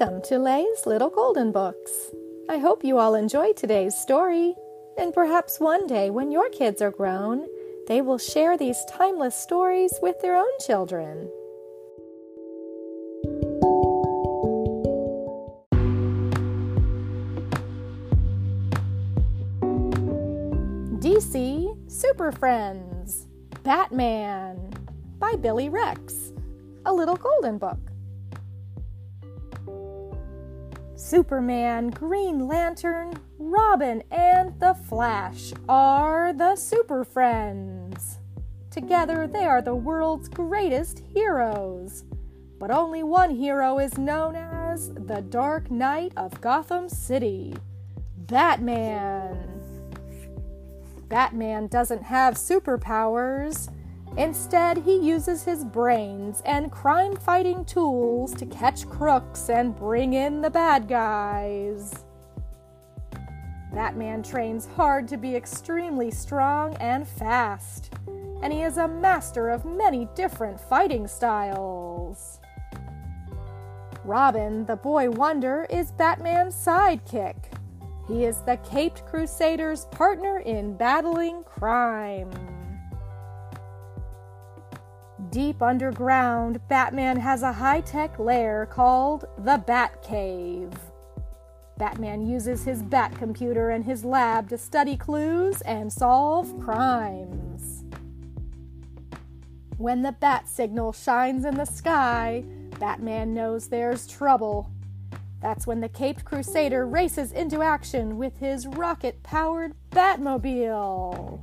Welcome to Lay's Little Golden Books. I hope you all enjoy today's story, and perhaps one day when your kids are grown, they will share these timeless stories with their own children. DC Super Friends Batman by Billy Wrecks, a little golden book. Superman, Green Lantern, Robin, and the Flash are the Super Friends. Together, they are the world's greatest heroes. But only one hero is known as the Dark Knight of Gotham City Batman. Batman doesn't have superpowers. Instead, he uses his brains and crime fighting tools to catch crooks and bring in the bad guys. Batman trains hard to be extremely strong and fast, and he is a master of many different fighting styles. Robin, the boy wonder, is Batman's sidekick. He is the Caped Crusader's partner in battling crime. Deep underground, Batman has a high tech lair called the Bat Cave. Batman uses his Bat computer and his lab to study clues and solve crimes. When the bat signal shines in the sky, Batman knows there's trouble. That's when the Caped Crusader races into action with his rocket powered Batmobile.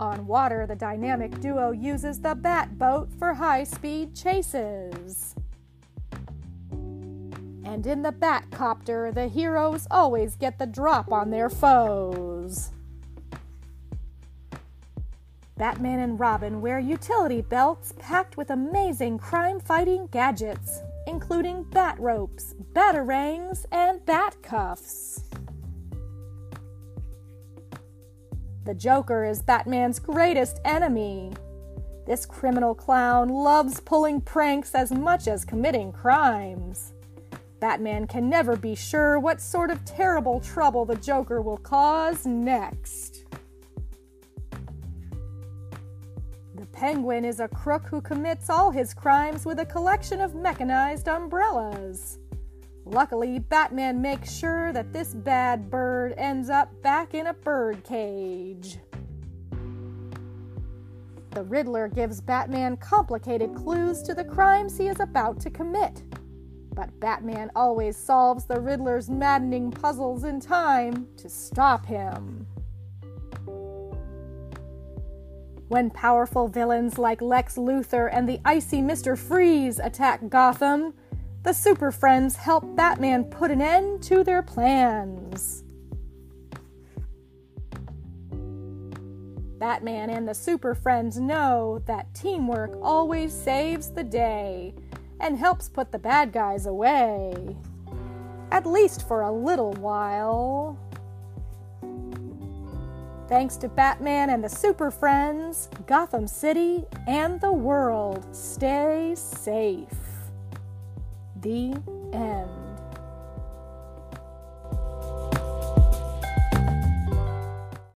On water, the dynamic duo uses the Bat Boat for high speed chases. And in the Batcopter, the heroes always get the drop on their foes. Batman and Robin wear utility belts packed with amazing crime fighting gadgets, including bat ropes, batarangs, and bat cuffs. The Joker is Batman's greatest enemy. This criminal clown loves pulling pranks as much as committing crimes. Batman can never be sure what sort of terrible trouble the Joker will cause next. The Penguin is a crook who commits all his crimes with a collection of mechanized umbrellas. Luckily, Batman makes sure that this bad bird ends up back in a bird cage. The Riddler gives Batman complicated clues to the crimes he is about to commit. But Batman always solves the Riddler's maddening puzzles in time to stop him. When powerful villains like Lex Luthor and the icy Mr. Freeze attack Gotham, the Super Friends help Batman put an end to their plans. Batman and the Super Friends know that teamwork always saves the day and helps put the bad guys away. At least for a little while. Thanks to Batman and the Super Friends, Gotham City and the world stay safe. End.